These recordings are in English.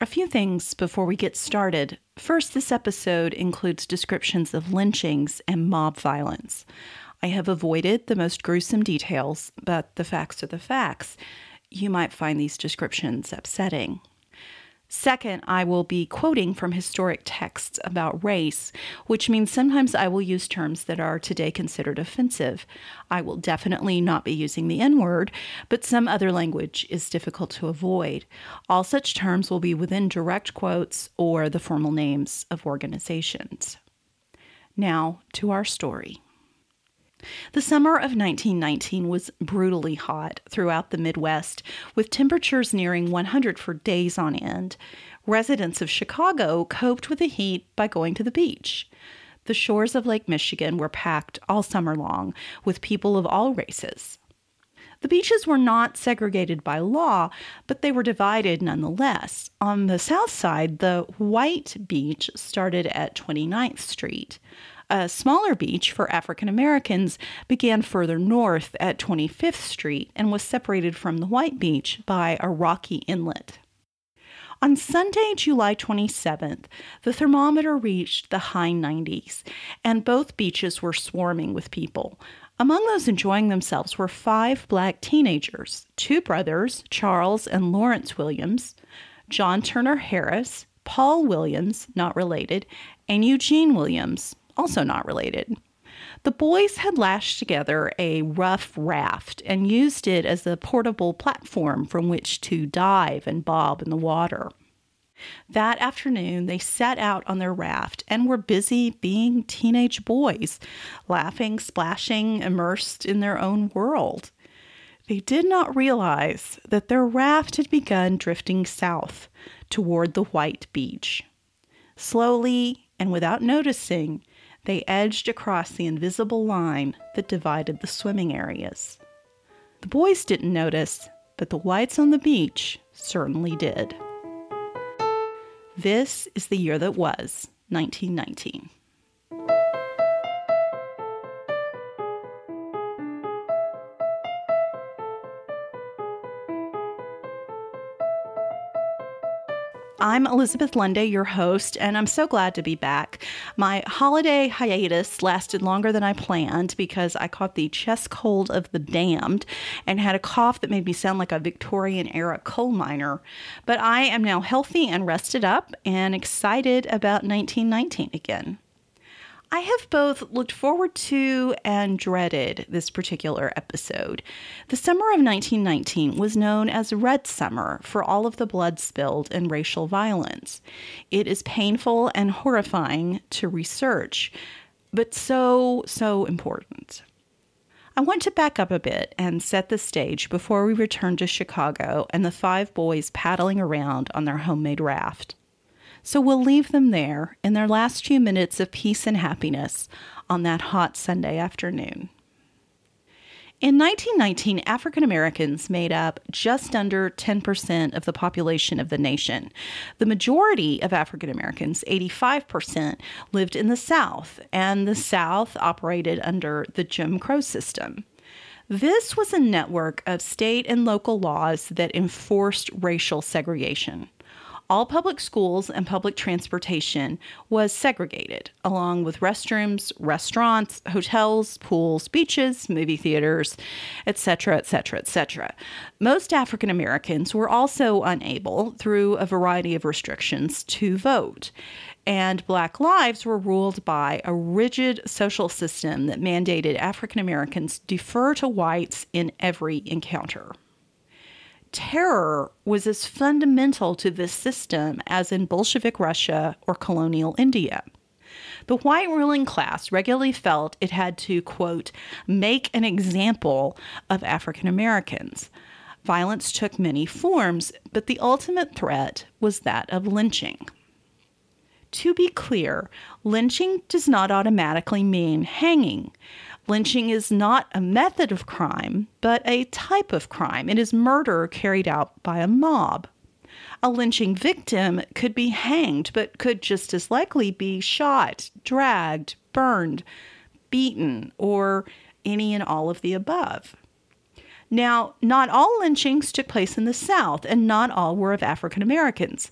A few things before we get started. First, this episode includes descriptions of lynchings and mob violence. I have avoided the most gruesome details, but the facts are the facts. You might find these descriptions upsetting. Second, I will be quoting from historic texts about race, which means sometimes I will use terms that are today considered offensive. I will definitely not be using the N word, but some other language is difficult to avoid. All such terms will be within direct quotes or the formal names of organizations. Now to our story. The summer of 1919 was brutally hot throughout the Midwest, with temperatures nearing 100 for days on end. Residents of Chicago coped with the heat by going to the beach. The shores of Lake Michigan were packed all summer long with people of all races. The beaches were not segregated by law, but they were divided nonetheless. On the south side, the white beach started at 29th Street. A smaller beach for African Americans began further north at 25th Street and was separated from the white beach by a rocky inlet. On Sunday, July 27th, the thermometer reached the high 90s, and both beaches were swarming with people. Among those enjoying themselves were five black teenagers two brothers, Charles and Lawrence Williams, John Turner Harris, Paul Williams, not related, and Eugene Williams, also not related. The boys had lashed together a rough raft and used it as a portable platform from which to dive and bob in the water. That afternoon, they set out on their raft and were busy being teenage boys, laughing, splashing, immersed in their own world. They did not realize that their raft had begun drifting south toward the white beach. Slowly and without noticing, they edged across the invisible line that divided the swimming areas. The boys didn't notice, but the whites on the beach certainly did. This is the year that was, 1919. I'm Elizabeth Lunday, your host, and I'm so glad to be back. My holiday hiatus lasted longer than I planned because I caught the chest cold of the damned and had a cough that made me sound like a Victorian era coal miner. But I am now healthy and rested up and excited about 1919 again. I have both looked forward to and dreaded this particular episode. The summer of 1919 was known as Red Summer for all of the blood spilled and racial violence. It is painful and horrifying to research, but so, so important. I want to back up a bit and set the stage before we return to Chicago and the five boys paddling around on their homemade raft. So we'll leave them there in their last few minutes of peace and happiness on that hot Sunday afternoon. In 1919, African Americans made up just under 10% of the population of the nation. The majority of African Americans, 85%, lived in the South, and the South operated under the Jim Crow system. This was a network of state and local laws that enforced racial segregation all public schools and public transportation was segregated, along with restrooms, restaurants, hotels, pools, beaches, movie theaters, etc., etc., etc. Most African Americans were also unable, through a variety of restrictions, to vote. And Black lives were ruled by a rigid social system that mandated African Americans defer to whites in every encounter terror was as fundamental to this system as in Bolshevik Russia or colonial India. The white ruling class regularly felt it had to, quote, make an example of African Americans. Violence took many forms, but the ultimate threat was that of lynching. To be clear, lynching does not automatically mean hanging. Lynching is not a method of crime, but a type of crime. It is murder carried out by a mob. A lynching victim could be hanged, but could just as likely be shot, dragged, burned, beaten, or any and all of the above. Now, not all lynchings took place in the South, and not all were of African Americans.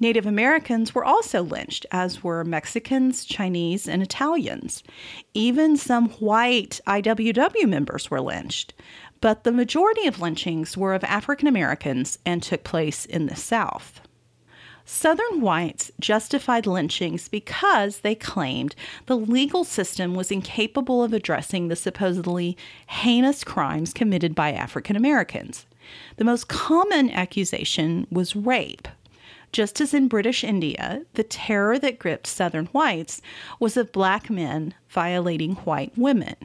Native Americans were also lynched, as were Mexicans, Chinese, and Italians. Even some white IWW members were lynched. But the majority of lynchings were of African Americans and took place in the South. Southern whites justified lynchings because they claimed the legal system was incapable of addressing the supposedly heinous crimes committed by African Americans. The most common accusation was rape. Just as in British India, the terror that gripped Southern whites was of black men violating white women.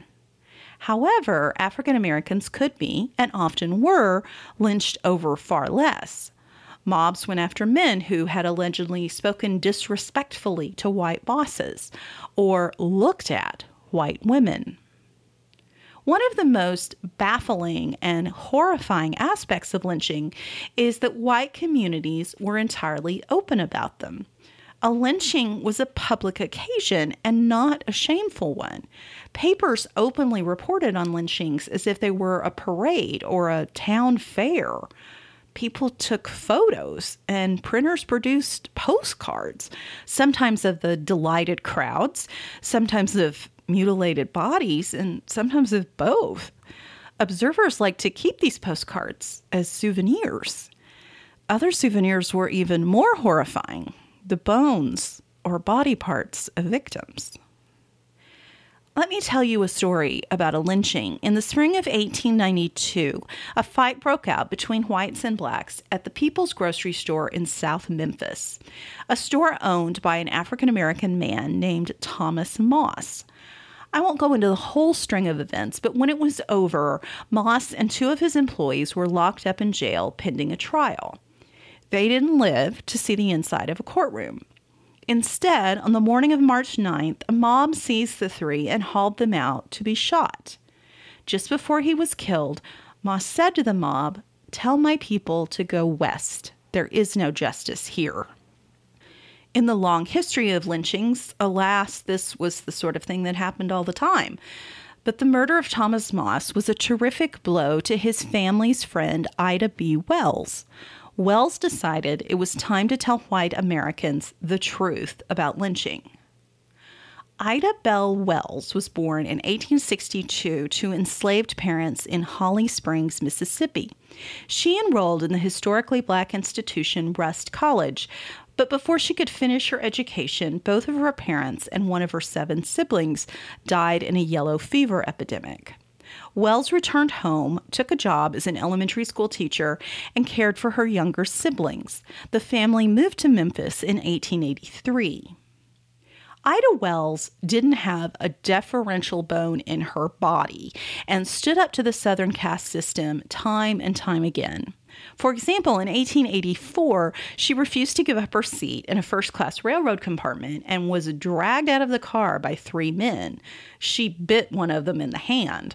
However, African Americans could be, and often were, lynched over far less. Mobs went after men who had allegedly spoken disrespectfully to white bosses or looked at white women. One of the most baffling and horrifying aspects of lynching is that white communities were entirely open about them. A lynching was a public occasion and not a shameful one. Papers openly reported on lynchings as if they were a parade or a town fair people took photos and printers produced postcards, sometimes of the delighted crowds, sometimes of mutilated bodies, and sometimes of both. Observers like to keep these postcards as souvenirs. Other souvenirs were even more horrifying the bones or body parts of victims. Let me tell you a story about a lynching. In the spring of 1892, a fight broke out between whites and blacks at the People's Grocery Store in South Memphis, a store owned by an African American man named Thomas Moss. I won't go into the whole string of events, but when it was over, Moss and two of his employees were locked up in jail pending a trial. They didn't live to see the inside of a courtroom. Instead, on the morning of March 9th, a mob seized the three and hauled them out to be shot. Just before he was killed, Moss said to the mob, Tell my people to go west. There is no justice here. In the long history of lynchings, alas, this was the sort of thing that happened all the time. But the murder of Thomas Moss was a terrific blow to his family's friend Ida B. Wells. Wells decided it was time to tell white Americans the truth about lynching. Ida Bell Wells was born in 1862 to enslaved parents in Holly Springs, Mississippi. She enrolled in the historically black institution Rust College, but before she could finish her education, both of her parents and one of her seven siblings died in a yellow fever epidemic. Wells returned home, took a job as an elementary school teacher, and cared for her younger siblings. The family moved to Memphis in 1883. Ida Wells didn't have a deferential bone in her body and stood up to the Southern caste system time and time again. For example, in 1884, she refused to give up her seat in a first class railroad compartment and was dragged out of the car by three men. She bit one of them in the hand.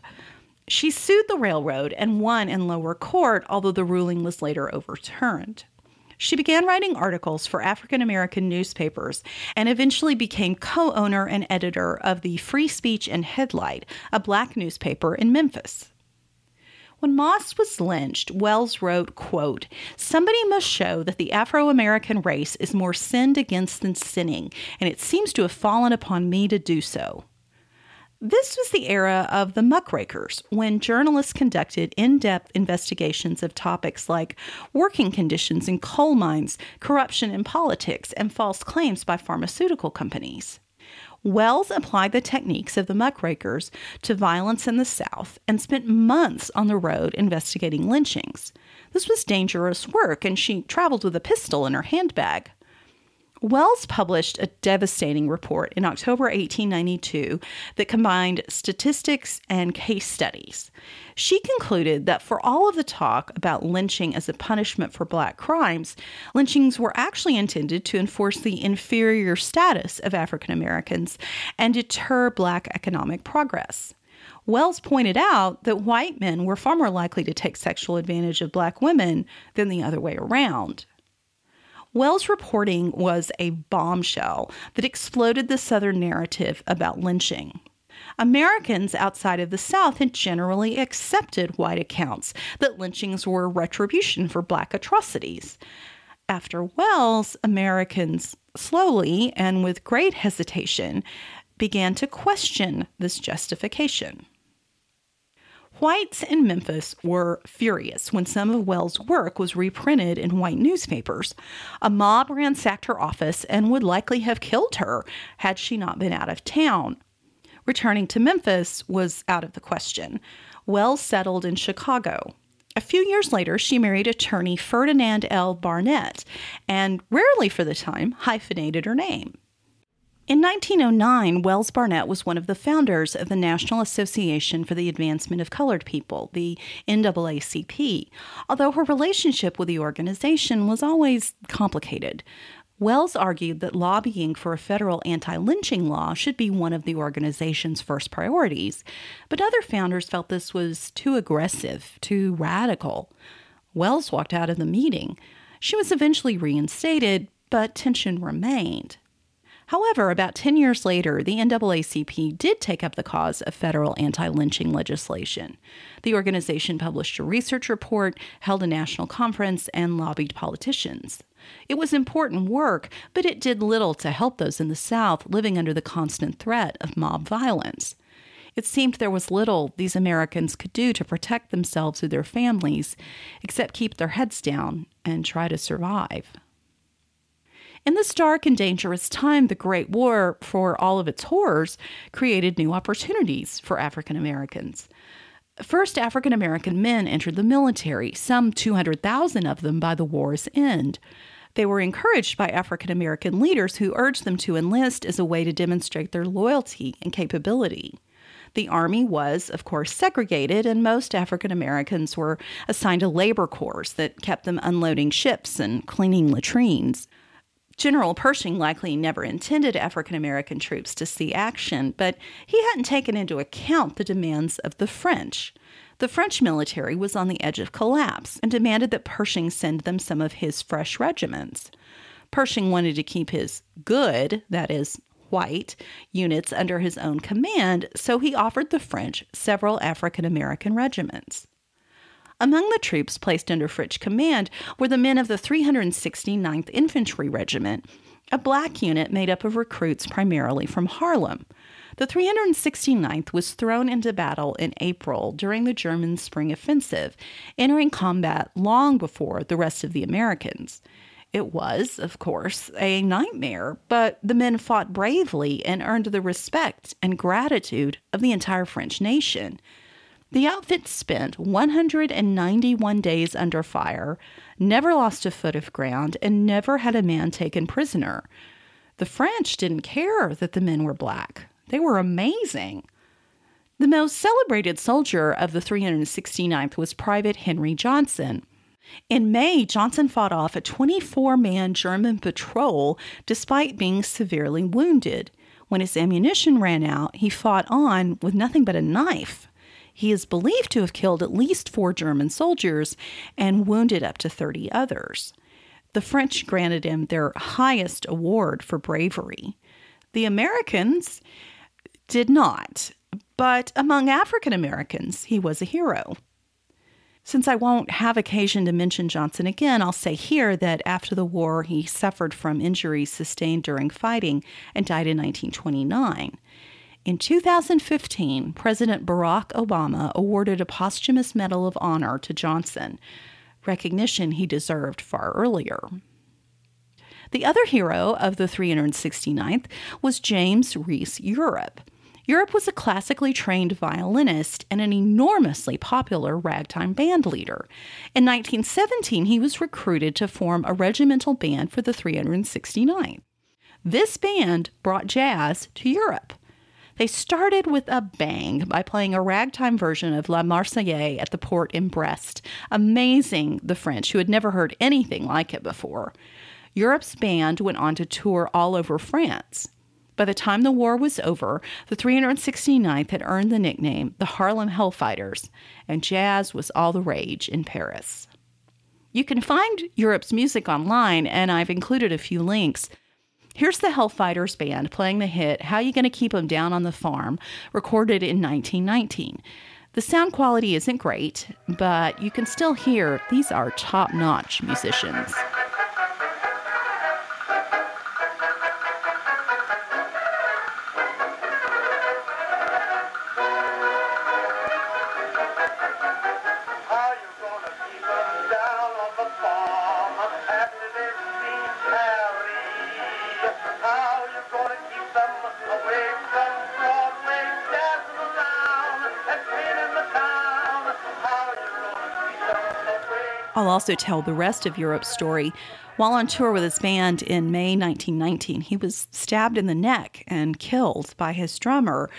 She sued the railroad and won in lower court, although the ruling was later overturned. She began writing articles for African American newspapers and eventually became co owner and editor of the Free Speech and Headlight, a black newspaper in Memphis. When Moss was lynched, Wells wrote, quote, Somebody must show that the Afro American race is more sinned against than sinning, and it seems to have fallen upon me to do so. This was the era of the muckrakers, when journalists conducted in depth investigations of topics like working conditions in coal mines, corruption in politics, and false claims by pharmaceutical companies. Wells applied the techniques of the muckrakers to violence in the South and spent months on the road investigating lynchings. This was dangerous work, and she traveled with a pistol in her handbag. Wells published a devastating report in October 1892 that combined statistics and case studies. She concluded that for all of the talk about lynching as a punishment for black crimes, lynchings were actually intended to enforce the inferior status of African Americans and deter black economic progress. Wells pointed out that white men were far more likely to take sexual advantage of black women than the other way around. Wells' reporting was a bombshell that exploded the Southern narrative about lynching. Americans outside of the South had generally accepted white accounts that lynchings were retribution for black atrocities. After Wells, Americans slowly and with great hesitation began to question this justification. Whites in Memphis were furious when some of Wells' work was reprinted in white newspapers. A mob ransacked her office and would likely have killed her had she not been out of town. Returning to Memphis was out of the question. Wells settled in Chicago. A few years later, she married attorney Ferdinand L. Barnett and, rarely for the time, hyphenated her name. In 1909, Wells Barnett was one of the founders of the National Association for the Advancement of Colored People, the NAACP, although her relationship with the organization was always complicated. Wells argued that lobbying for a federal anti lynching law should be one of the organization's first priorities, but other founders felt this was too aggressive, too radical. Wells walked out of the meeting. She was eventually reinstated, but tension remained. However, about 10 years later, the NAACP did take up the cause of federal anti lynching legislation. The organization published a research report, held a national conference, and lobbied politicians. It was important work, but it did little to help those in the South living under the constant threat of mob violence. It seemed there was little these Americans could do to protect themselves or their families, except keep their heads down and try to survive. In this dark and dangerous time, the Great War, for all of its horrors, created new opportunities for African Americans. First, African American men entered the military, some 200,000 of them by the war's end. They were encouraged by African American leaders who urged them to enlist as a way to demonstrate their loyalty and capability. The Army was, of course, segregated, and most African Americans were assigned to labor corps that kept them unloading ships and cleaning latrines. General Pershing likely never intended African American troops to see action, but he hadn't taken into account the demands of the French. The French military was on the edge of collapse and demanded that Pershing send them some of his fresh regiments. Pershing wanted to keep his good, that is, white, units under his own command, so he offered the French several African American regiments. Among the troops placed under French command were the men of the 369th Infantry Regiment, a black unit made up of recruits primarily from Harlem. The 369th was thrown into battle in April during the German Spring Offensive, entering combat long before the rest of the Americans. It was, of course, a nightmare, but the men fought bravely and earned the respect and gratitude of the entire French nation. The outfit spent 191 days under fire, never lost a foot of ground, and never had a man taken prisoner. The French didn't care that the men were black, they were amazing. The most celebrated soldier of the 369th was Private Henry Johnson. In May, Johnson fought off a 24 man German patrol despite being severely wounded. When his ammunition ran out, he fought on with nothing but a knife. He is believed to have killed at least four German soldiers and wounded up to 30 others. The French granted him their highest award for bravery. The Americans did not, but among African Americans, he was a hero. Since I won't have occasion to mention Johnson again, I'll say here that after the war, he suffered from injuries sustained during fighting and died in 1929. In 2015, President Barack Obama awarded a posthumous Medal of Honor to Johnson, recognition he deserved far earlier. The other hero of the 369th was James Reese Europe. Europe was a classically trained violinist and an enormously popular ragtime band leader. In 1917, he was recruited to form a regimental band for the 369th. This band brought jazz to Europe. They started with a bang by playing a ragtime version of La Marseillaise at the port in Brest, amazing the French, who had never heard anything like it before. Europe's band went on to tour all over France. By the time the war was over, the 369th had earned the nickname the Harlem Hellfighters, and jazz was all the rage in Paris. You can find Europe's music online, and I've included a few links Here's the Hellfighters Band playing the hit How You Gonna Keep 'Em Down on the Farm, recorded in 1919. The sound quality isn't great, but you can still hear these are top notch musicians. Also tell the rest of Europe's story. While on tour with his band in May 1919, he was stabbed in the neck and killed by his drummer,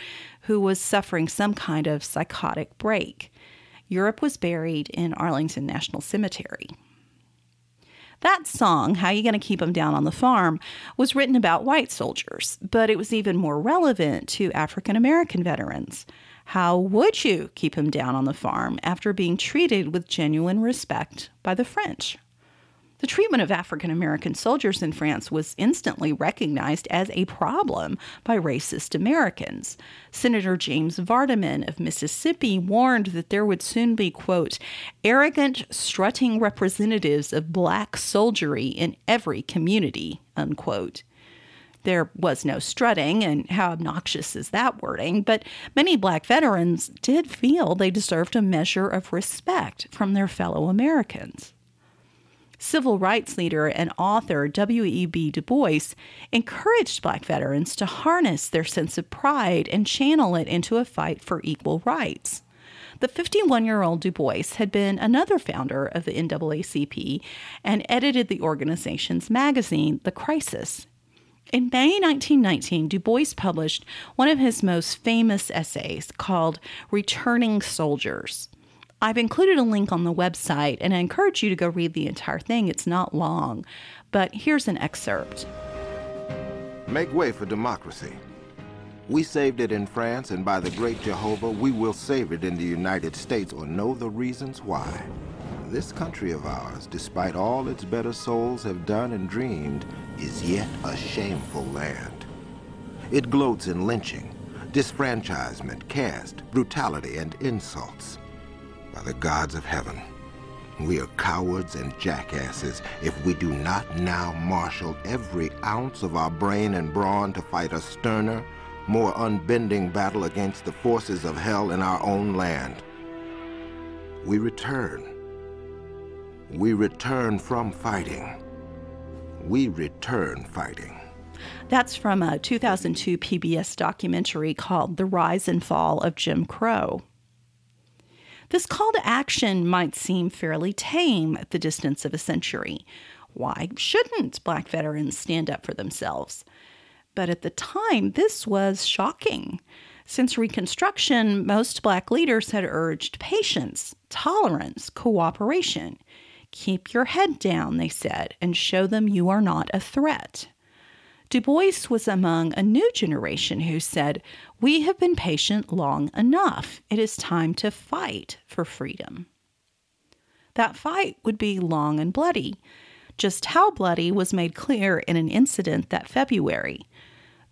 who was suffering some kind of psychotic break. Europe was buried in Arlington National Cemetery. That song, How You Gonna Keep 'Em Down on the Farm, was written about white soldiers, but it was even more relevant to African American veterans. How would you keep him down on the farm after being treated with genuine respect by the French? The treatment of African American soldiers in France was instantly recognized as a problem by racist Americans. Senator James Vardaman of Mississippi warned that there would soon be, quote, arrogant, strutting representatives of black soldiery in every community, unquote. There was no strutting, and how obnoxious is that wording? But many black veterans did feel they deserved a measure of respect from their fellow Americans. Civil rights leader and author W.E.B. Du Bois encouraged black veterans to harness their sense of pride and channel it into a fight for equal rights. The 51 year old Du Bois had been another founder of the NAACP and edited the organization's magazine, The Crisis, in May 1919, Du Bois published one of his most famous essays called Returning Soldiers. I've included a link on the website, and I encourage you to go read the entire thing. It's not long, but here's an excerpt. Make way for democracy. We saved it in France, and by the great Jehovah, we will save it in the United States or know the reasons why. This country of ours, despite all its better souls have done and dreamed, is yet a shameful land. It gloats in lynching, disfranchisement, caste, brutality, and insults. By the gods of heaven, we are cowards and jackasses if we do not now marshal every ounce of our brain and brawn to fight a sterner, more unbending battle against the forces of hell in our own land. We return. We return from fighting we return fighting. That's from a 2002 PBS documentary called The Rise and Fall of Jim Crow. This call to action might seem fairly tame at the distance of a century. Why shouldn't black veterans stand up for themselves? But at the time, this was shocking. Since Reconstruction, most black leaders had urged patience, tolerance, cooperation. Keep your head down, they said, and show them you are not a threat. Du Bois was among a new generation who said, We have been patient long enough. It is time to fight for freedom. That fight would be long and bloody. Just how bloody was made clear in an incident that February.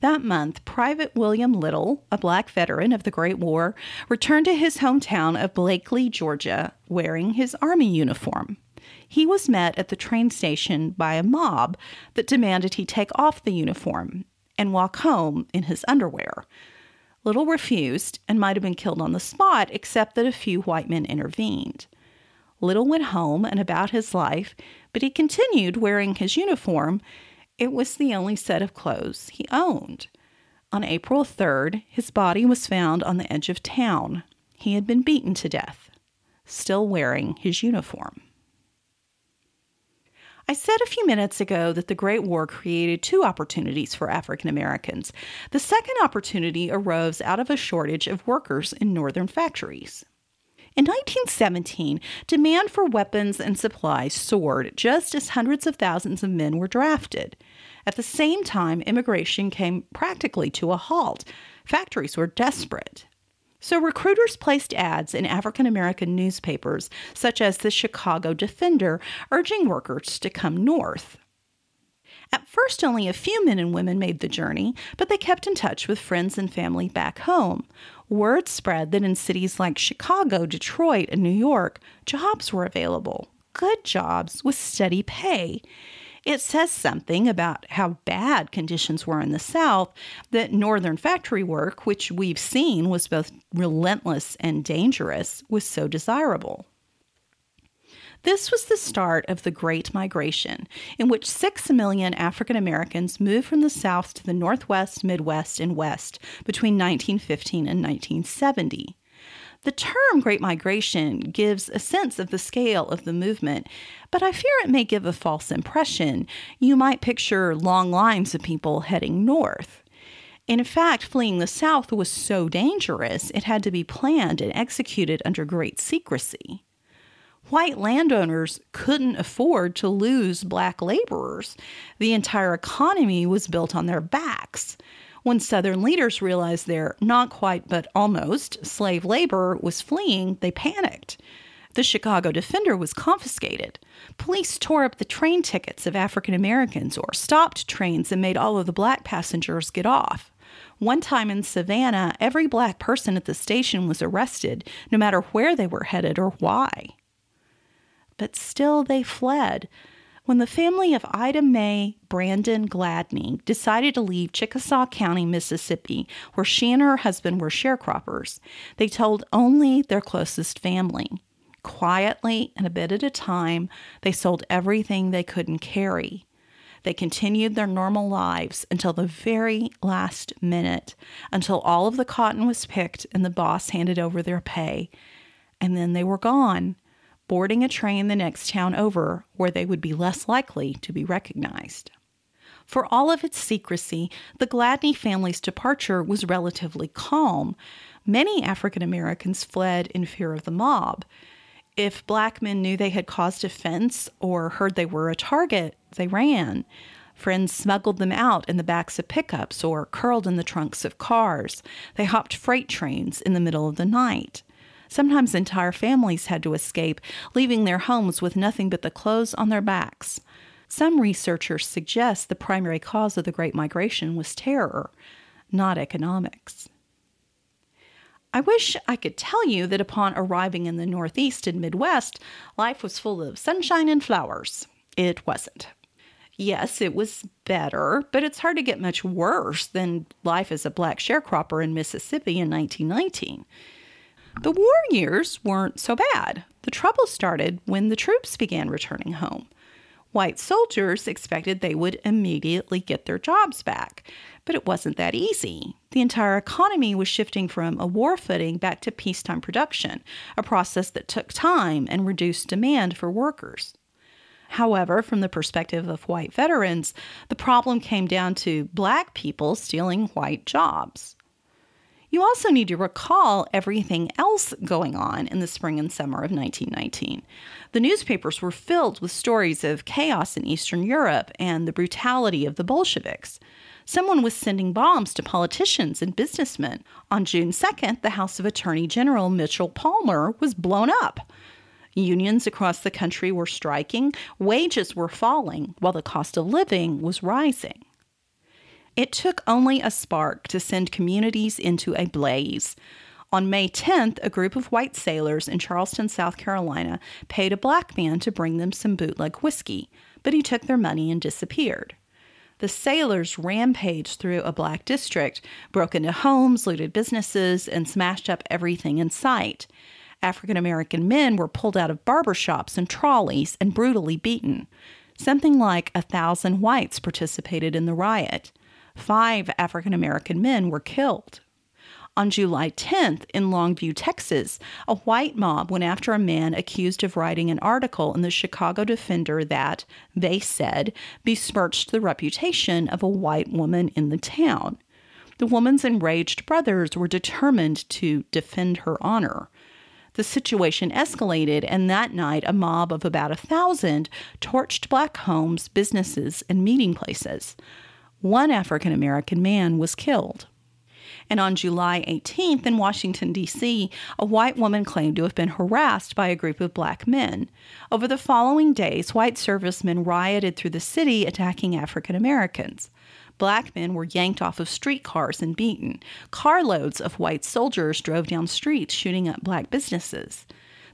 That month, Private William Little, a black veteran of the Great War, returned to his hometown of Blakely, Georgia, wearing his Army uniform he was met at the train station by a mob that demanded he take off the uniform and walk home in his underwear. Little refused and might have been killed on the spot, except that a few white men intervened. Little went home and about his life, but he continued wearing his uniform. It was the only set of clothes he owned. On April 3rd, his body was found on the edge of town. He had been beaten to death, still wearing his uniform. I said a few minutes ago that the Great War created two opportunities for African Americans. The second opportunity arose out of a shortage of workers in northern factories. In 1917, demand for weapons and supplies soared just as hundreds of thousands of men were drafted. At the same time, immigration came practically to a halt. Factories were desperate. So recruiters placed ads in African American newspapers, such as the Chicago Defender, urging workers to come north. At first, only a few men and women made the journey, but they kept in touch with friends and family back home. Word spread that in cities like Chicago, Detroit, and New York, jobs were available good jobs with steady pay. It says something about how bad conditions were in the South that Northern factory work, which we've seen was both relentless and dangerous, was so desirable. This was the start of the Great Migration, in which six million African Americans moved from the South to the Northwest, Midwest, and West between 1915 and 1970. The term Great Migration gives a sense of the scale of the movement, but I fear it may give a false impression. You might picture long lines of people heading north. In fact, fleeing the South was so dangerous, it had to be planned and executed under great secrecy white landowners couldn't afford to lose black laborers. The entire economy was built on their backs. When Southern leaders realized their not quite but almost slave labor was fleeing, they panicked. The Chicago Defender was confiscated. Police tore up the train tickets of African Americans or stopped trains and made all of the black passengers get off. One time in Savannah, every black person at the station was arrested, no matter where they were headed or why but still they fled. When the family of Ida Mae Brandon Gladney decided to leave Chickasaw County, Mississippi, where she and her husband were sharecroppers, they told only their closest family. Quietly and a bit at a time, they sold everything they couldn't carry. They continued their normal lives until the very last minute, until all of the cotton was picked and the boss handed over their pay. And then they were gone boarding a train the next town over where they would be less likely to be recognized. For all of its secrecy, the Gladney family's departure was relatively calm. Many African Americans fled in fear of the mob. If black men knew they had caused offense or heard they were a target, they ran. Friends smuggled them out in the backs of pickups or curled in the trunks of cars. They hopped freight trains in the middle of the night. Sometimes entire families had to escape, leaving their homes with nothing but the clothes on their backs. Some researchers suggest the primary cause of the Great Migration was terror, not economics. I wish I could tell you that upon arriving in the Northeast and Midwest, life was full of sunshine and flowers. It wasn't. Yes, it was better, but it's hard to get much worse than life as a black sharecropper in Mississippi in 1919. The war years weren't so bad. The trouble started when the troops began returning home. White soldiers expected they would immediately get their jobs back, but it wasn't that easy. The entire economy was shifting from a war footing back to peacetime production, a process that took time and reduced demand for workers. However, from the perspective of white veterans, the problem came down to black people stealing white jobs. You also need to recall everything else going on in the spring and summer of 1919. The newspapers were filled with stories of chaos in Eastern Europe and the brutality of the Bolsheviks. Someone was sending bombs to politicians and businessmen. On June 2nd, the House of Attorney General Mitchell Palmer was blown up. Unions across the country were striking, wages were falling, while the cost of living was rising. It took only a spark to send communities into a blaze. On May 10th, a group of white sailors in Charleston, South Carolina, paid a black man to bring them some bootleg whiskey, but he took their money and disappeared. The sailors rampaged through a black district, broke into homes, looted businesses, and smashed up everything in sight. African American men were pulled out of barber shops and trolleys and brutally beaten. Something like a thousand whites participated in the riot. Five African American men were killed. On July 10th, in Longview, Texas, a white mob went after a man accused of writing an article in the Chicago Defender that, they said, besmirched the reputation of a white woman in the town. The woman's enraged brothers were determined to defend her honor. The situation escalated, and that night, a mob of about a thousand torched black homes, businesses, and meeting places one African American man was killed. And on July 18th in Washington, D.C., a white woman claimed to have been harassed by a group of black men. Over the following days, white servicemen rioted through the city attacking African Americans. Black men were yanked off of streetcars and beaten. Carloads of white soldiers drove down streets shooting up black businesses.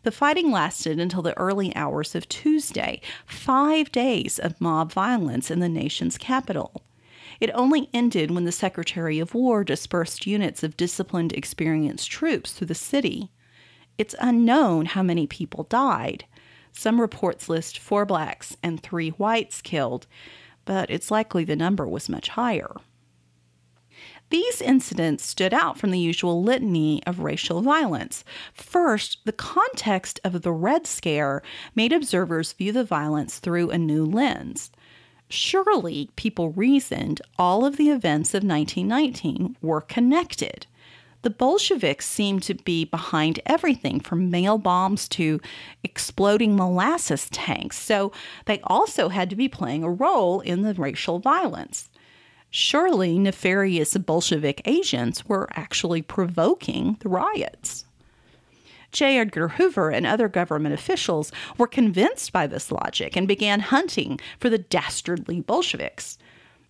The fighting lasted until the early hours of Tuesday, five days of mob violence in the nation's capital. It only ended when the Secretary of War dispersed units of disciplined, experienced troops through the city. It's unknown how many people died. Some reports list four blacks and three whites killed, but it's likely the number was much higher. These incidents stood out from the usual litany of racial violence. First, the context of the Red Scare made observers view the violence through a new lens. Surely, people reasoned all of the events of 1919 were connected. The Bolsheviks seemed to be behind everything from mail bombs to exploding molasses tanks, so they also had to be playing a role in the racial violence. Surely, nefarious Bolshevik agents were actually provoking the riots. J. Edgar Hoover and other government officials were convinced by this logic and began hunting for the dastardly Bolsheviks.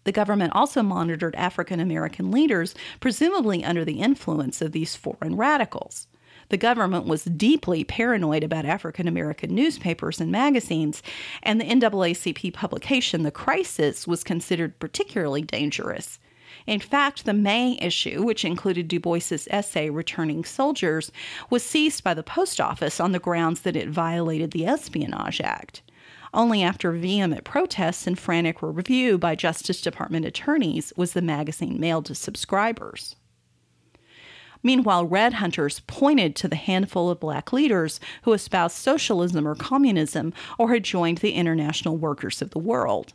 The government also monitored African American leaders, presumably under the influence of these foreign radicals. The government was deeply paranoid about African American newspapers and magazines, and the NAACP publication, The Crisis, was considered particularly dangerous. In fact, the May issue, which included Du Bois's essay Returning Soldiers, was seized by the post office on the grounds that it violated the Espionage Act. Only after vehement protests and frantic review by Justice Department attorneys was the magazine mailed to subscribers. Meanwhile, red hunters pointed to the handful of black leaders who espoused socialism or communism or had joined the International Workers of the World.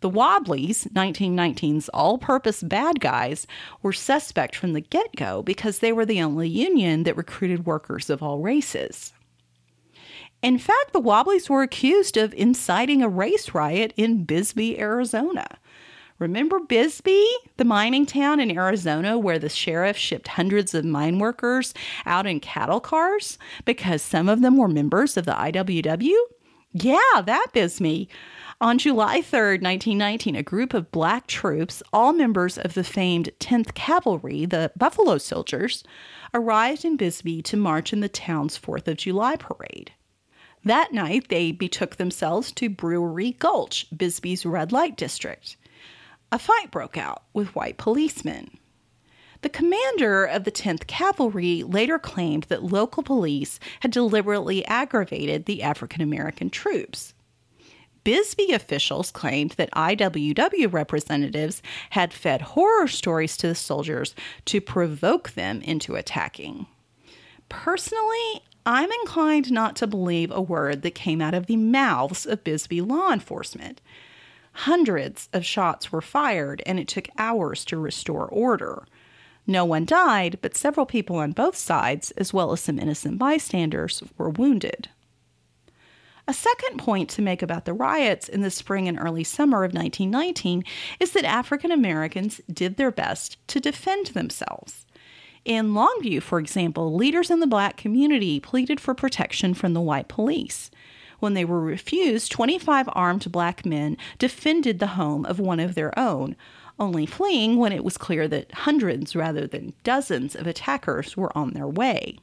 The Wobblies, 1919's all purpose bad guys, were suspect from the get go because they were the only union that recruited workers of all races. In fact, the Wobblies were accused of inciting a race riot in Bisbee, Arizona. Remember Bisbee, the mining town in Arizona where the sheriff shipped hundreds of mine workers out in cattle cars because some of them were members of the IWW? Yeah, that Bisbee. On July 3, 1919, a group of black troops, all members of the famed 10th Cavalry, the Buffalo Soldiers, arrived in Bisbee to march in the town's 4th of July parade. That night, they betook themselves to Brewery Gulch, Bisbee's red light district. A fight broke out with white policemen. The commander of the 10th Cavalry later claimed that local police had deliberately aggravated the African American troops. Bisbee officials claimed that IWW representatives had fed horror stories to the soldiers to provoke them into attacking. Personally, I'm inclined not to believe a word that came out of the mouths of Bisbee law enforcement. Hundreds of shots were fired, and it took hours to restore order. No one died, but several people on both sides, as well as some innocent bystanders, were wounded. A second point to make about the riots in the spring and early summer of 1919 is that African Americans did their best to defend themselves. In Longview, for example, leaders in the black community pleaded for protection from the white police. When they were refused, 25 armed black men defended the home of one of their own, only fleeing when it was clear that hundreds rather than dozens of attackers were on their way.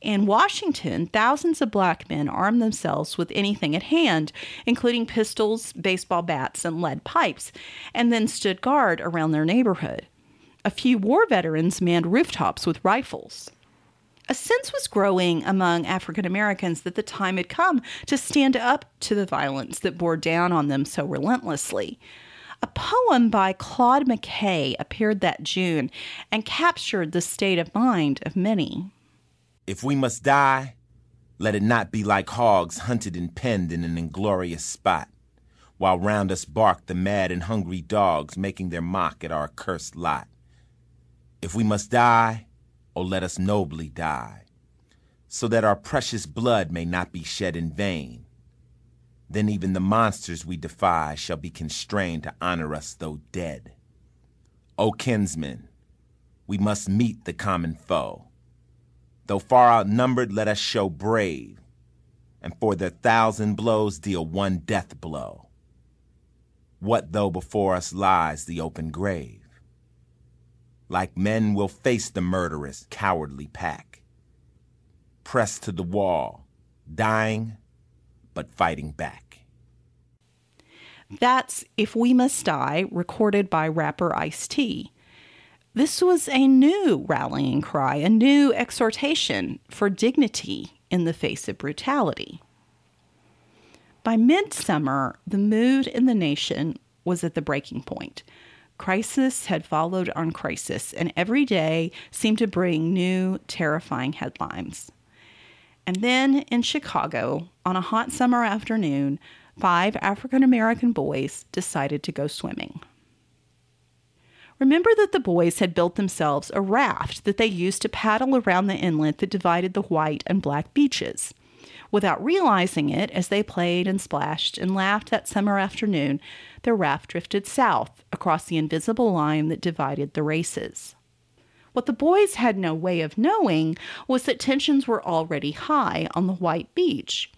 In Washington, thousands of black men armed themselves with anything at hand, including pistols, baseball bats, and lead pipes, and then stood guard around their neighborhood. A few war veterans manned rooftops with rifles. A sense was growing among African Americans that the time had come to stand up to the violence that bore down on them so relentlessly. A poem by Claude McKay appeared that June and captured the state of mind of many. If we must die, let it not be like hogs hunted and penned in an inglorious spot, while round us bark the mad and hungry dogs making their mock at our cursed lot. If we must die, oh, let us nobly die, so that our precious blood may not be shed in vain. Then even the monsters we defy shall be constrained to honor us though dead. O kinsmen, we must meet the common foe. Though far outnumbered, let us show brave, and for their thousand blows deal one death blow. What though before us lies the open grave? Like men, we'll face the murderous, cowardly pack. Pressed to the wall, dying, but fighting back. That's If We Must Die, recorded by rapper Ice T. This was a new rallying cry, a new exhortation for dignity in the face of brutality. By midsummer, the mood in the nation was at the breaking point. Crisis had followed on crisis, and every day seemed to bring new, terrifying headlines. And then in Chicago, on a hot summer afternoon, five African American boys decided to go swimming. Remember that the boys had built themselves a raft that they used to paddle around the inlet that divided the white and black beaches. Without realizing it, as they played and splashed and laughed that summer afternoon, their raft drifted south across the invisible line that divided the races. What the boys had no way of knowing was that tensions were already high on the white beach.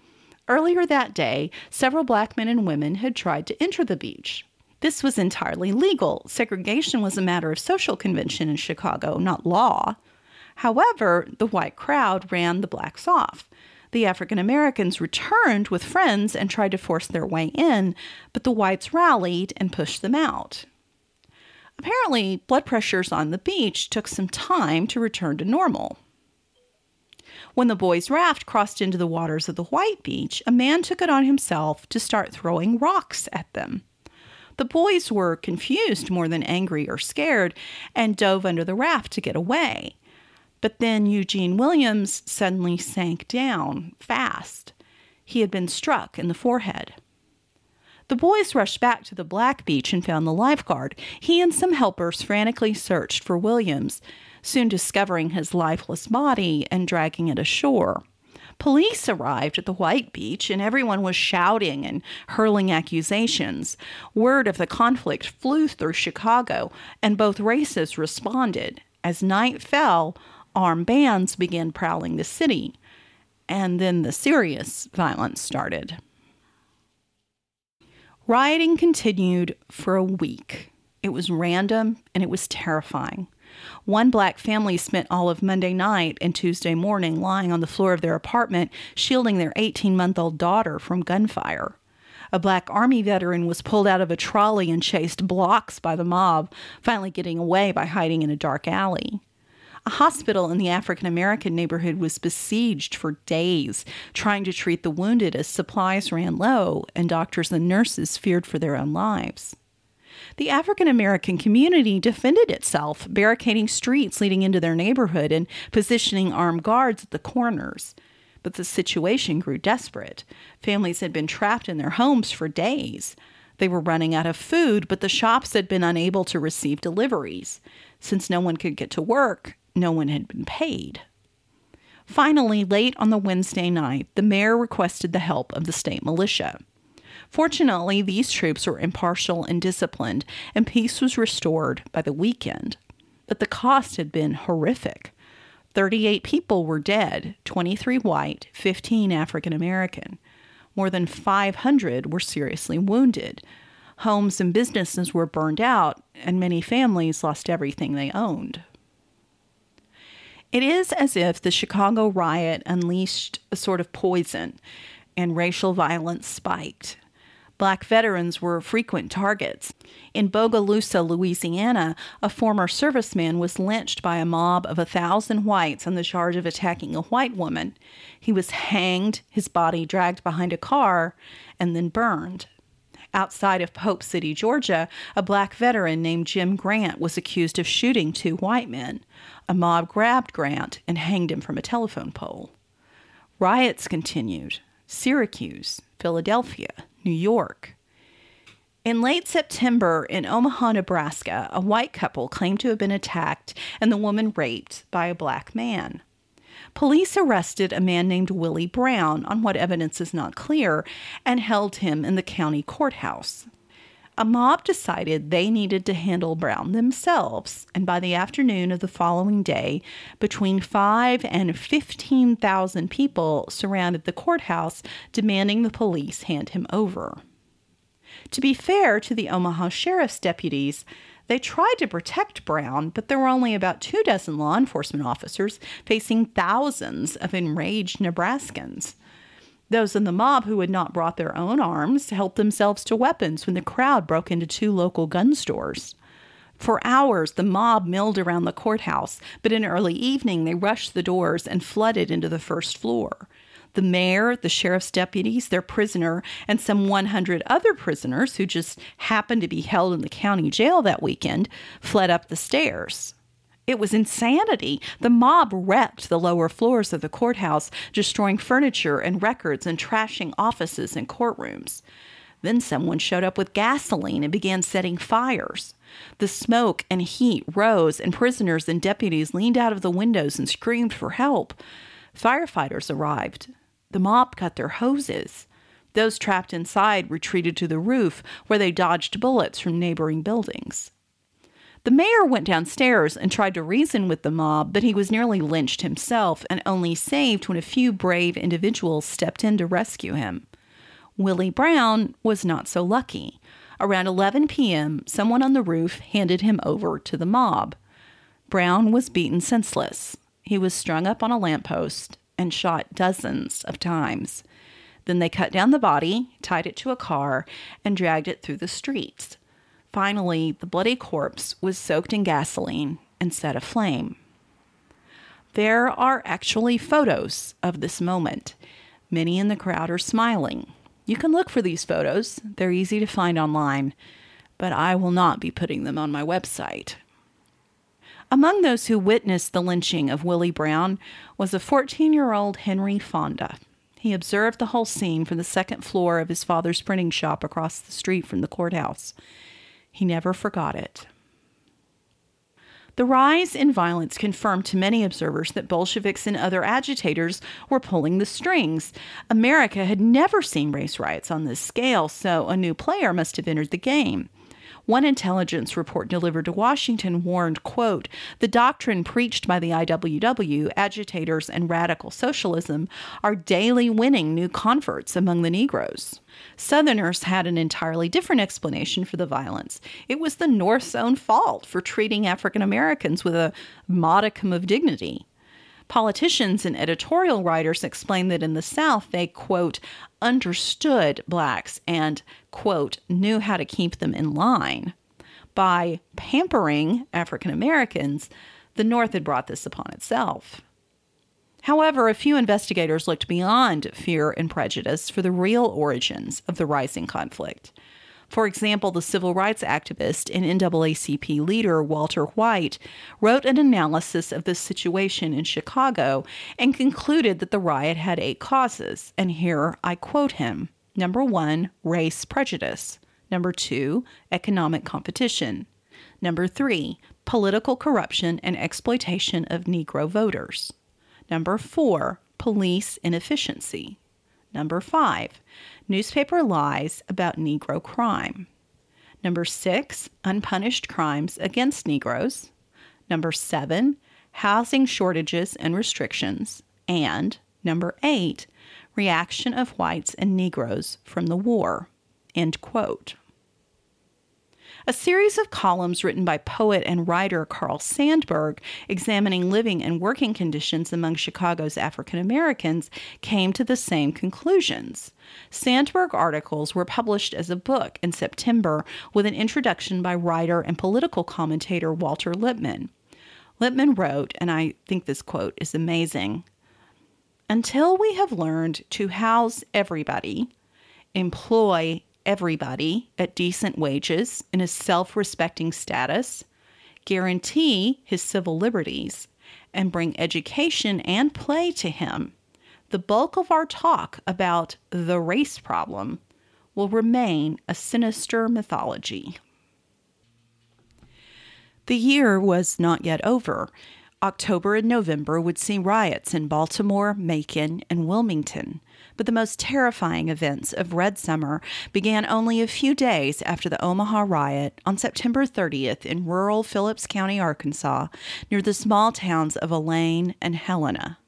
Earlier that day, several black men and women had tried to enter the beach. This was entirely legal. Segregation was a matter of social convention in Chicago, not law. However, the white crowd ran the blacks off. The African Americans returned with friends and tried to force their way in, but the whites rallied and pushed them out. Apparently, blood pressures on the beach took some time to return to normal. When the boys' raft crossed into the waters of the White Beach, a man took it on himself to start throwing rocks at them. The boys were confused more than angry or scared and dove under the raft to get away. But then Eugene Williams suddenly sank down fast. He had been struck in the forehead. The boys rushed back to the Black Beach and found the lifeguard. He and some helpers frantically searched for Williams, soon discovering his lifeless body and dragging it ashore. Police arrived at the White Beach and everyone was shouting and hurling accusations. Word of the conflict flew through Chicago, and both races responded. As night fell, armed bands began prowling the city, and then the serious violence started. Rioting continued for a week. It was random and it was terrifying. One black family spent all of Monday night and Tuesday morning lying on the floor of their apartment, shielding their 18 month old daughter from gunfire. A black Army veteran was pulled out of a trolley and chased blocks by the mob, finally getting away by hiding in a dark alley. A hospital in the African American neighborhood was besieged for days, trying to treat the wounded as supplies ran low and doctors and nurses feared for their own lives. The African American community defended itself, barricading streets leading into their neighborhood and positioning armed guards at the corners. But the situation grew desperate. Families had been trapped in their homes for days. They were running out of food, but the shops had been unable to receive deliveries. Since no one could get to work, no one had been paid. Finally, late on the Wednesday night, the mayor requested the help of the state militia. Fortunately, these troops were impartial and disciplined, and peace was restored by the weekend. But the cost had been horrific. 38 people were dead 23 white, 15 African American. More than 500 were seriously wounded. Homes and businesses were burned out, and many families lost everything they owned. It is as if the Chicago riot unleashed a sort of poison and racial violence spiked. Black veterans were frequent targets. In Bogalusa, Louisiana, a former serviceman was lynched by a mob of a thousand whites on the charge of attacking a white woman. He was hanged, his body dragged behind a car, and then burned. Outside of Pope City, Georgia, a black veteran named Jim Grant was accused of shooting two white men. A mob grabbed Grant and hanged him from a telephone pole. Riots continued. Syracuse, Philadelphia, New York. In late September in Omaha, Nebraska, a white couple claimed to have been attacked and the woman raped by a black man. Police arrested a man named Willie Brown on what evidence is not clear and held him in the county courthouse. A mob decided they needed to handle Brown themselves, and by the afternoon of the following day, between 5 and 15,000 people surrounded the courthouse demanding the police hand him over. To be fair to the Omaha sheriff's deputies, they tried to protect Brown, but there were only about two dozen law enforcement officers facing thousands of enraged Nebraskans. Those in the mob who had not brought their own arms helped themselves to weapons when the crowd broke into two local gun stores. For hours, the mob milled around the courthouse, but in early evening they rushed the doors and flooded into the first floor. The mayor, the sheriff's deputies, their prisoner, and some 100 other prisoners who just happened to be held in the county jail that weekend fled up the stairs. It was insanity. The mob wrecked the lower floors of the courthouse, destroying furniture and records and trashing offices and courtrooms. Then someone showed up with gasoline and began setting fires. The smoke and heat rose, and prisoners and deputies leaned out of the windows and screamed for help. Firefighters arrived. The mob cut their hoses. Those trapped inside retreated to the roof, where they dodged bullets from neighboring buildings. The mayor went downstairs and tried to reason with the mob, but he was nearly lynched himself and only saved when a few brave individuals stepped in to rescue him. Willie Brown was not so lucky. Around 11 p.m., someone on the roof handed him over to the mob. Brown was beaten senseless. He was strung up on a lamppost and shot dozens of times. Then they cut down the body, tied it to a car, and dragged it through the streets. Finally, the bloody corpse was soaked in gasoline and set aflame. There are actually photos of this moment. Many in the crowd are smiling. You can look for these photos, they're easy to find online, but I will not be putting them on my website. Among those who witnessed the lynching of Willie Brown was a 14 year old Henry Fonda. He observed the whole scene from the second floor of his father's printing shop across the street from the courthouse. He never forgot it. The rise in violence confirmed to many observers that Bolsheviks and other agitators were pulling the strings. America had never seen race riots on this scale, so a new player must have entered the game. One intelligence report delivered to Washington warned, quote, the doctrine preached by the IWW, agitators, and radical socialism are daily winning new converts among the Negroes. Southerners had an entirely different explanation for the violence. It was the North's own fault for treating African Americans with a modicum of dignity. Politicians and editorial writers explain that in the South they, quote, understood blacks and, quote, knew how to keep them in line. By pampering African Americans, the North had brought this upon itself. However, a few investigators looked beyond fear and prejudice for the real origins of the rising conflict. For example, the civil rights activist and NAACP leader Walter White wrote an analysis of the situation in Chicago and concluded that the riot had eight causes. And here I quote him Number one, race prejudice. Number two, economic competition. Number three, political corruption and exploitation of Negro voters. Number four, police inefficiency. Number five, newspaper lies about Negro crime. Number six, unpunished crimes against Negroes. Number seven, housing shortages and restrictions. And number eight, reaction of whites and Negroes from the war. End quote. A series of columns written by poet and writer Carl Sandburg examining living and working conditions among Chicago's African Americans came to the same conclusions. Sandburg articles were published as a book in September with an introduction by writer and political commentator Walter Lippmann. Lippmann wrote, and I think this quote is amazing Until we have learned to house everybody, employ everybody at decent wages in a self respecting status, guarantee his civil liberties, and bring education and play to him, the bulk of our talk about the race problem will remain a sinister mythology. The year was not yet over. October and November would see riots in Baltimore, Macon, and Wilmington. But the most terrifying events of Red Summer began only a few days after the Omaha riot on September 30th in rural Phillips County, Arkansas, near the small towns of Elaine and Helena.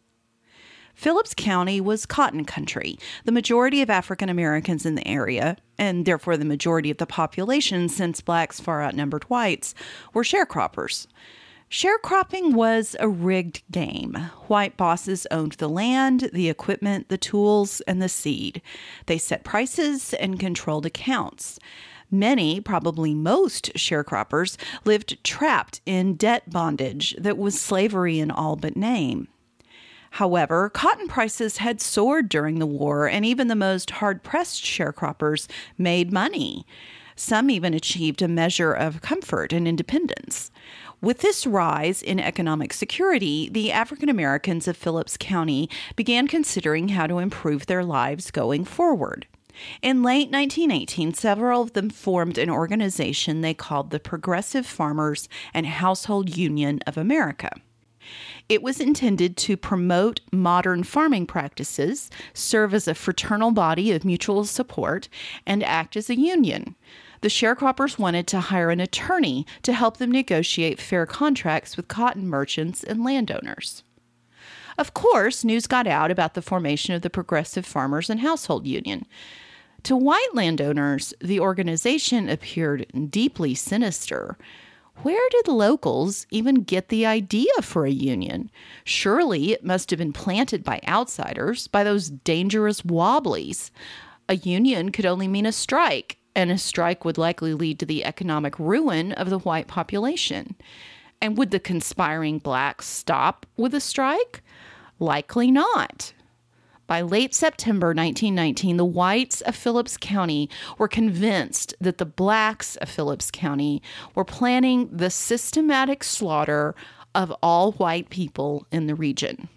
Phillips County was cotton country. The majority of African Americans in the area, and therefore the majority of the population since blacks far outnumbered whites, were sharecroppers. Sharecropping was a rigged game. White bosses owned the land, the equipment, the tools, and the seed. They set prices and controlled accounts. Many, probably most sharecroppers, lived trapped in debt bondage that was slavery in all but name. However, cotton prices had soared during the war, and even the most hard pressed sharecroppers made money. Some even achieved a measure of comfort and independence. With this rise in economic security, the African Americans of Phillips County began considering how to improve their lives going forward. In late 1918, several of them formed an organization they called the Progressive Farmers and Household Union of America. It was intended to promote modern farming practices, serve as a fraternal body of mutual support, and act as a union the sharecroppers wanted to hire an attorney to help them negotiate fair contracts with cotton merchants and landowners. Of course, news got out about the formation of the Progressive Farmers and Household Union. To white landowners, the organization appeared deeply sinister. Where did locals even get the idea for a union? Surely it must have been planted by outsiders, by those dangerous wobblies. A union could only mean a strike, and a strike would likely lead to the economic ruin of the white population. And would the conspiring blacks stop with a strike? Likely not. By late September 1919, the whites of Phillips County were convinced that the blacks of Phillips County were planning the systematic slaughter of all white people in the region.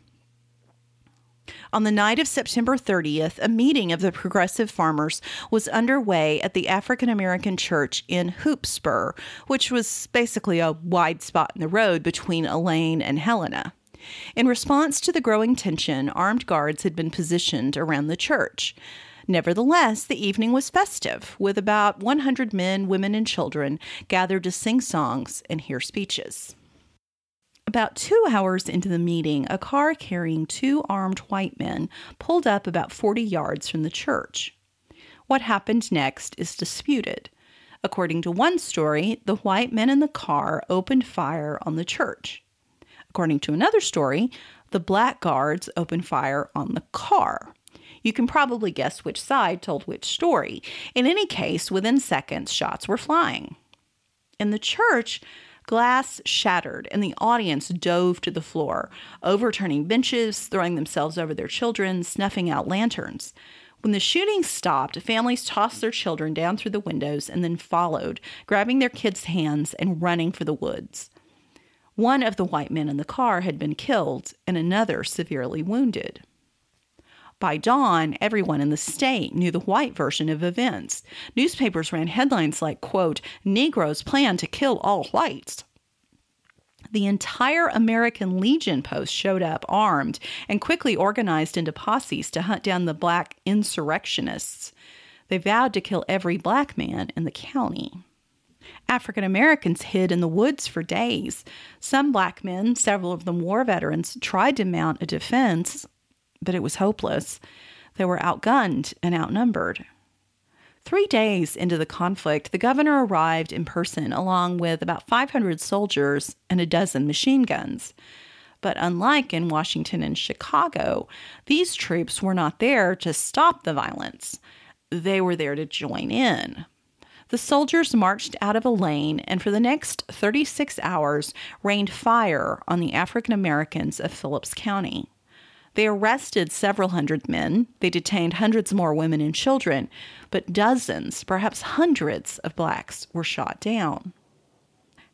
On the night of September 30th, a meeting of the Progressive Farmers was underway at the African American Church in Hoopspur, which was basically a wide spot in the road between Elaine and Helena. In response to the growing tension, armed guards had been positioned around the church. Nevertheless, the evening was festive, with about 100 men, women, and children gathered to sing songs and hear speeches. About two hours into the meeting, a car carrying two armed white men pulled up about 40 yards from the church. What happened next is disputed. According to one story, the white men in the car opened fire on the church. According to another story, the black guards opened fire on the car. You can probably guess which side told which story. In any case, within seconds, shots were flying. In the church, Glass shattered, and the audience dove to the floor, overturning benches, throwing themselves over their children, snuffing out lanterns. When the shooting stopped, families tossed their children down through the windows and then followed, grabbing their kids' hands and running for the woods. One of the white men in the car had been killed and another severely wounded. By dawn, everyone in the state knew the white version of events. Newspapers ran headlines like, quote, Negroes plan to kill all whites. The entire American Legion post showed up armed and quickly organized into posses to hunt down the black insurrectionists. They vowed to kill every black man in the county. African Americans hid in the woods for days. Some black men, several of them war veterans, tried to mount a defense, but it was hopeless. They were outgunned and outnumbered. Three days into the conflict, the governor arrived in person along with about 500 soldiers and a dozen machine guns. But unlike in Washington and Chicago, these troops were not there to stop the violence. They were there to join in. The soldiers marched out of Elaine and for the next 36 hours rained fire on the African Americans of Phillips County. They arrested several hundred men. They detained hundreds more women and children, but dozens, perhaps hundreds of blacks were shot down.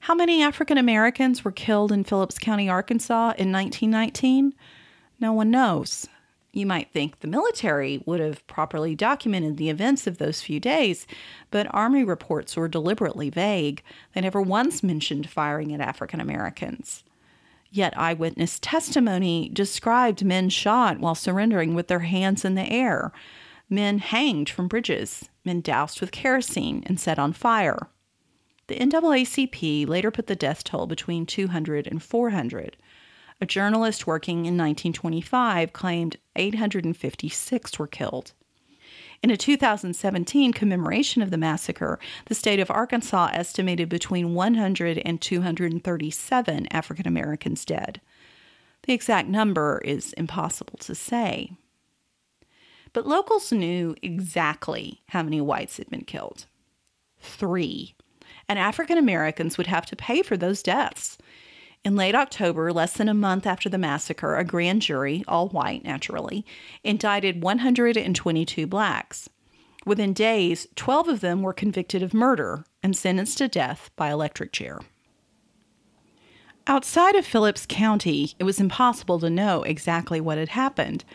How many African Americans were killed in Phillips County, Arkansas in 1919? No one knows. You might think the military would have properly documented the events of those few days, but Army reports were deliberately vague. They never once mentioned firing at African Americans. Yet eyewitness testimony described men shot while surrendering with their hands in the air, men hanged from bridges, men doused with kerosene and set on fire. The NAACP later put the death toll between 200 and 400. A journalist working in 1925 claimed 856 were killed. In a 2017 commemoration of the massacre, the state of Arkansas estimated between 100 and 237 African Americans dead. The exact number is impossible to say. But locals knew exactly how many whites had been killed three. And African Americans would have to pay for those deaths. In late October, less than a month after the massacre, a grand jury, all white naturally, indicted 122 blacks. Within days, 12 of them were convicted of murder and sentenced to death by electric chair. Outside of Phillips County, it was impossible to know exactly what had happened.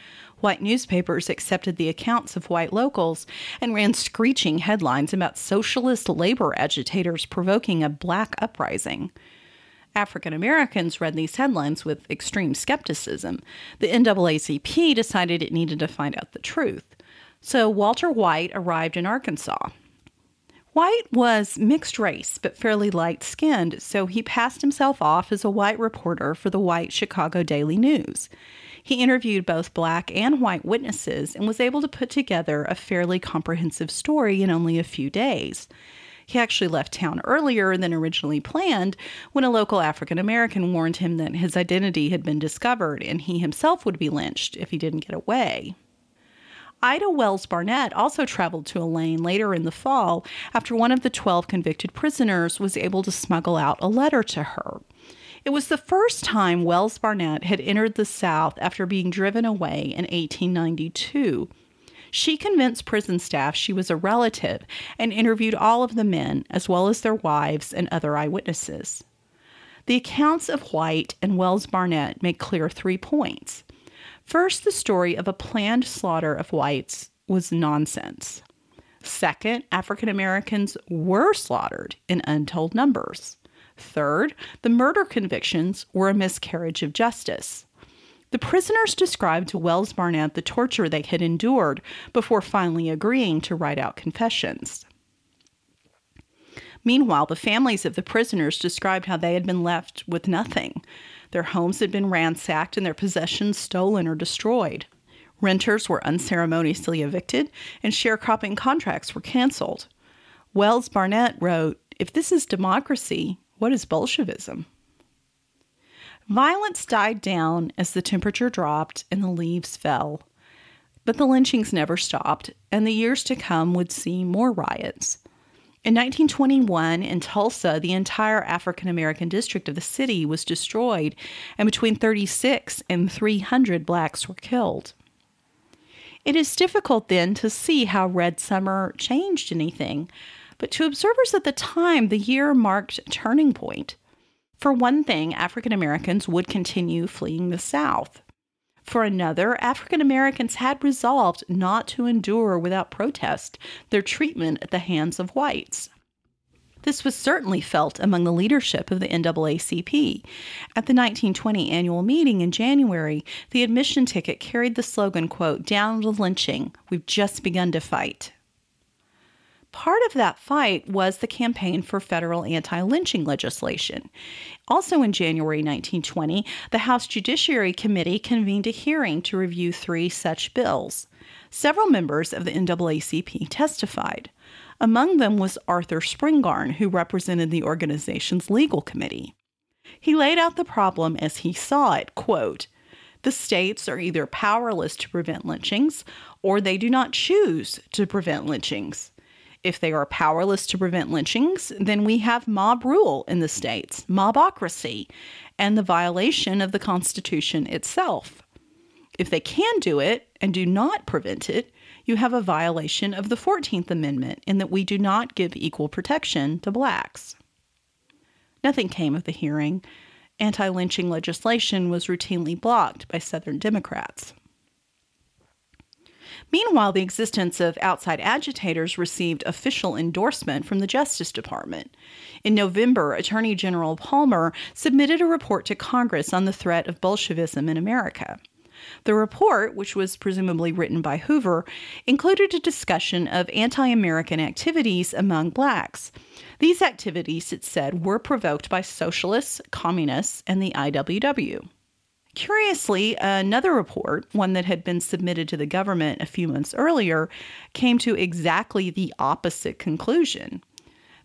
White newspapers accepted the accounts of white locals and ran screeching headlines about socialist labor agitators provoking a black uprising. African Americans read these headlines with extreme skepticism. The NAACP decided it needed to find out the truth. So Walter White arrived in Arkansas. White was mixed race but fairly light skinned, so he passed himself off as a white reporter for the white Chicago Daily News. He interviewed both black and white witnesses and was able to put together a fairly comprehensive story in only a few days. He actually left town earlier than originally planned when a local African American warned him that his identity had been discovered and he himself would be lynched if he didn't get away. Ida Wells Barnett also traveled to Elaine later in the fall after one of the 12 convicted prisoners was able to smuggle out a letter to her. It was the first time Wells Barnett had entered the South after being driven away in 1892. She convinced prison staff she was a relative and interviewed all of the men, as well as their wives and other eyewitnesses. The accounts of White and Wells Barnett make clear three points. First, the story of a planned slaughter of whites was nonsense. Second, African Americans were slaughtered in untold numbers. Third, the murder convictions were a miscarriage of justice. The prisoners described to Wells Barnett the torture they had endured before finally agreeing to write out confessions. Meanwhile, the families of the prisoners described how they had been left with nothing. Their homes had been ransacked and their possessions stolen or destroyed. Renters were unceremoniously evicted, and sharecropping contracts were canceled. Wells Barnett wrote If this is democracy, what is Bolshevism? Violence died down as the temperature dropped and the leaves fell. But the lynchings never stopped, and the years to come would see more riots. In 1921, in Tulsa, the entire African American district of the city was destroyed, and between 36 and 300 blacks were killed. It is difficult then to see how Red Summer changed anything, but to observers at the time, the year marked a turning point. For one thing, African Americans would continue fleeing the South. For another, African Americans had resolved not to endure without protest their treatment at the hands of whites. This was certainly felt among the leadership of the NAACP. At the 1920 annual meeting in January, the admission ticket carried the slogan, quote, Down with lynching, we've just begun to fight. Part of that fight was the campaign for federal anti lynching legislation. Also in January 1920, the House Judiciary Committee convened a hearing to review three such bills. Several members of the NAACP testified. Among them was Arthur Spingarn, who represented the organization's legal committee. He laid out the problem as he saw it quote, the states are either powerless to prevent lynchings or they do not choose to prevent lynchings. If they are powerless to prevent lynchings, then we have mob rule in the states, mobocracy, and the violation of the Constitution itself. If they can do it and do not prevent it, you have a violation of the 14th Amendment in that we do not give equal protection to blacks. Nothing came of the hearing. Anti lynching legislation was routinely blocked by Southern Democrats. Meanwhile, the existence of outside agitators received official endorsement from the Justice Department. In November, Attorney General Palmer submitted a report to Congress on the threat of Bolshevism in America. The report, which was presumably written by Hoover, included a discussion of anti American activities among blacks. These activities, it said, were provoked by socialists, communists, and the IWW. Curiously, another report, one that had been submitted to the government a few months earlier, came to exactly the opposite conclusion.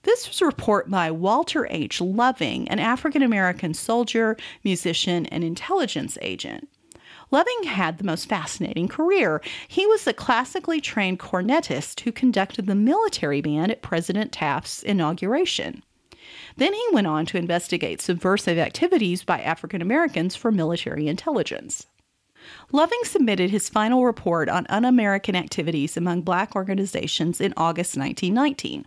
This was a report by Walter H. Loving, an African American soldier, musician, and intelligence agent. Loving had the most fascinating career. He was a classically trained cornetist who conducted the military band at President Taft's inauguration. Then he went on to investigate subversive activities by African Americans for military intelligence. Loving submitted his final report on un American activities among black organizations in August 1919.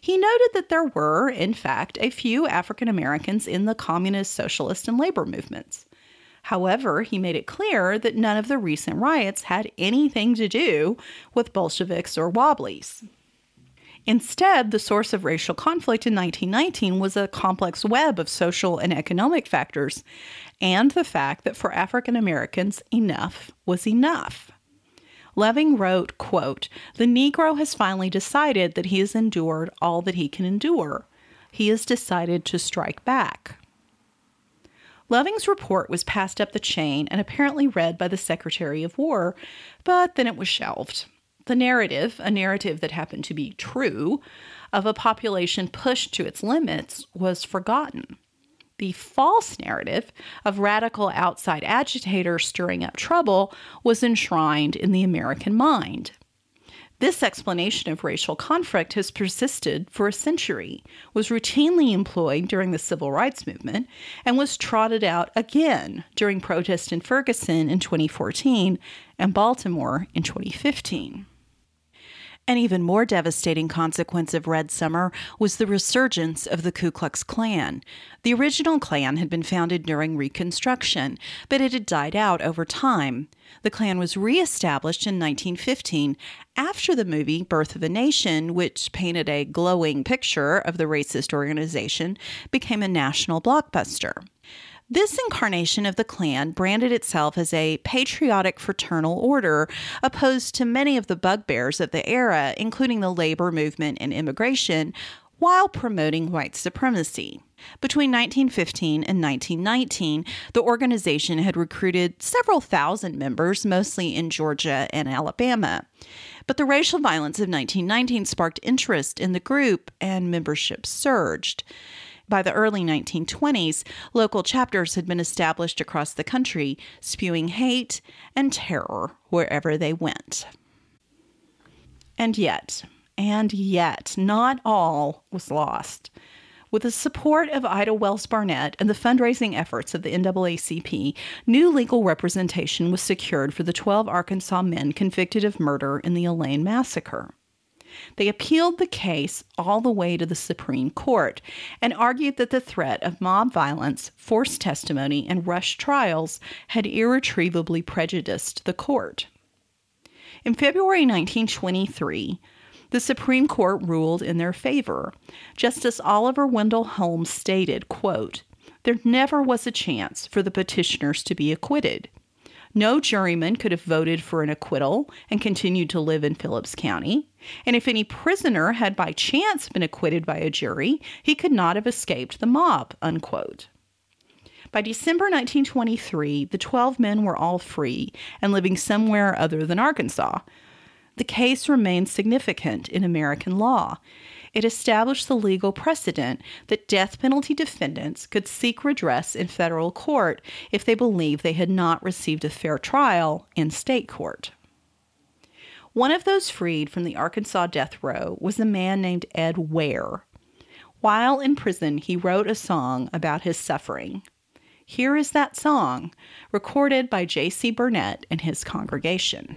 He noted that there were, in fact, a few African Americans in the communist, socialist, and labor movements. However, he made it clear that none of the recent riots had anything to do with Bolsheviks or Wobblies. Instead, the source of racial conflict in 1919 was a complex web of social and economic factors, and the fact that for African Americans, enough was enough. Loving wrote, quote, The Negro has finally decided that he has endured all that he can endure. He has decided to strike back. Loving's report was passed up the chain and apparently read by the Secretary of War, but then it was shelved the narrative, a narrative that happened to be true, of a population pushed to its limits was forgotten. The false narrative of radical outside agitators stirring up trouble was enshrined in the American mind. This explanation of racial conflict has persisted for a century, was routinely employed during the civil rights movement, and was trotted out again during protests in Ferguson in 2014 and Baltimore in 2015. An even more devastating consequence of Red Summer was the resurgence of the Ku Klux Klan. The original Klan had been founded during Reconstruction, but it had died out over time. The Klan was reestablished in 1915 after the movie Birth of a Nation, which painted a glowing picture of the racist organization, became a national blockbuster. This incarnation of the Klan branded itself as a patriotic fraternal order, opposed to many of the bugbears of the era, including the labor movement and immigration, while promoting white supremacy. Between 1915 and 1919, the organization had recruited several thousand members, mostly in Georgia and Alabama. But the racial violence of 1919 sparked interest in the group, and membership surged. By the early 1920s, local chapters had been established across the country, spewing hate and terror wherever they went. And yet, and yet, not all was lost. With the support of Ida Wells Barnett and the fundraising efforts of the NAACP, new legal representation was secured for the 12 Arkansas men convicted of murder in the Elaine Massacre. They appealed the case all the way to the Supreme Court and argued that the threat of mob violence, forced testimony, and rushed trials had irretrievably prejudiced the court. In February 1923, the Supreme Court ruled in their favor. Justice Oliver Wendell Holmes stated, quote, There never was a chance for the petitioners to be acquitted. No juryman could have voted for an acquittal and continued to live in Phillips County. And if any prisoner had by chance been acquitted by a jury, he could not have escaped the mob. Unquote. By December 1923, the 12 men were all free and living somewhere other than Arkansas. The case remained significant in American law it established the legal precedent that death penalty defendants could seek redress in federal court if they believed they had not received a fair trial in state court. One of those freed from the Arkansas death row was a man named Ed Ware. While in prison, he wrote a song about his suffering. Here is that song, recorded by J.C. Burnett and his congregation.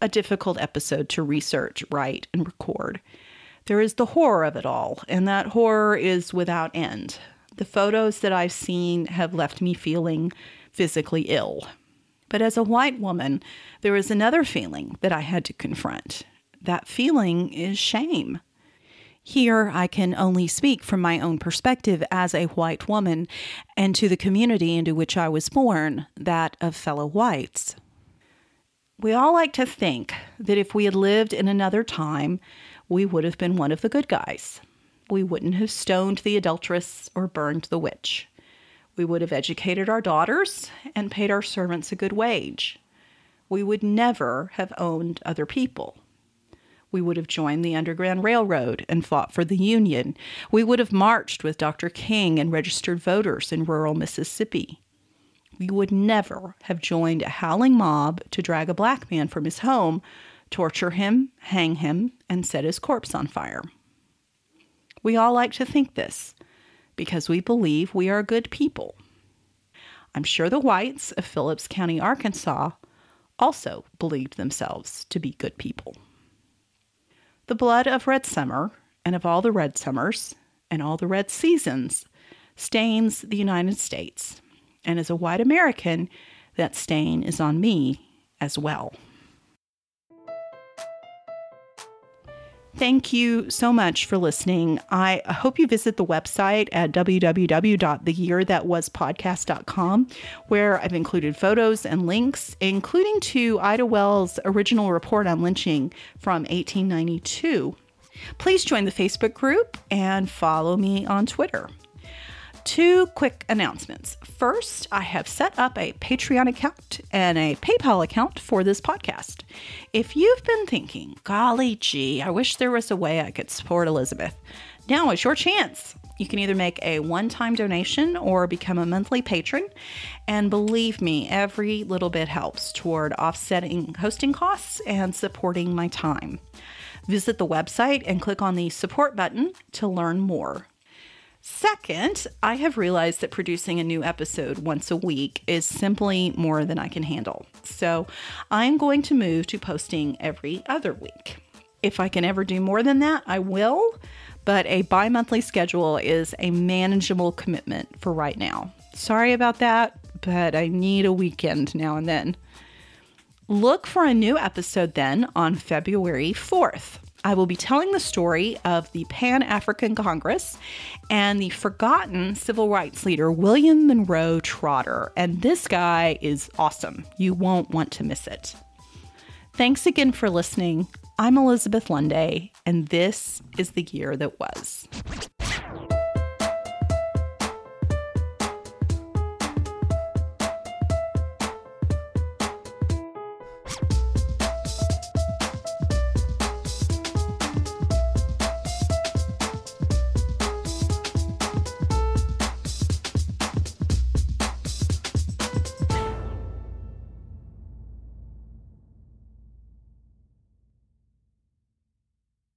a difficult episode to research, write, and record. There is the horror of it all, and that horror is without end. The photos that I've seen have left me feeling physically ill. But as a white woman, there is another feeling that I had to confront. That feeling is shame. Here, I can only speak from my own perspective as a white woman and to the community into which I was born, that of fellow whites. We all like to think that if we had lived in another time, we would have been one of the good guys. We wouldn't have stoned the adulteress or burned the witch. We would have educated our daughters and paid our servants a good wage. We would never have owned other people. We would have joined the Underground Railroad and fought for the Union. We would have marched with Dr. King and registered voters in rural Mississippi. We would never have joined a howling mob to drag a black man from his home, torture him, hang him, and set his corpse on fire. We all like to think this because we believe we are good people. I'm sure the whites of Phillips County, Arkansas, also believed themselves to be good people. The blood of Red Summer and of all the Red Summers and all the Red Seasons stains the United States. And as a white American, that stain is on me as well. Thank you so much for listening. I hope you visit the website at www.theyearthatwaspodcast.com, where I've included photos and links, including to Ida Wells' original report on lynching from 1892. Please join the Facebook group and follow me on Twitter. Two quick announcements. First, I have set up a Patreon account and a PayPal account for this podcast. If you've been thinking, golly gee, I wish there was a way I could support Elizabeth, now is your chance. You can either make a one time donation or become a monthly patron. And believe me, every little bit helps toward offsetting hosting costs and supporting my time. Visit the website and click on the support button to learn more. Second, I have realized that producing a new episode once a week is simply more than I can handle. So I'm going to move to posting every other week. If I can ever do more than that, I will, but a bi monthly schedule is a manageable commitment for right now. Sorry about that, but I need a weekend now and then. Look for a new episode then on February 4th. I will be telling the story of the Pan African Congress and the forgotten civil rights leader William Monroe Trotter. And this guy is awesome. You won't want to miss it. Thanks again for listening. I'm Elizabeth Lunday, and this is The Year That Was.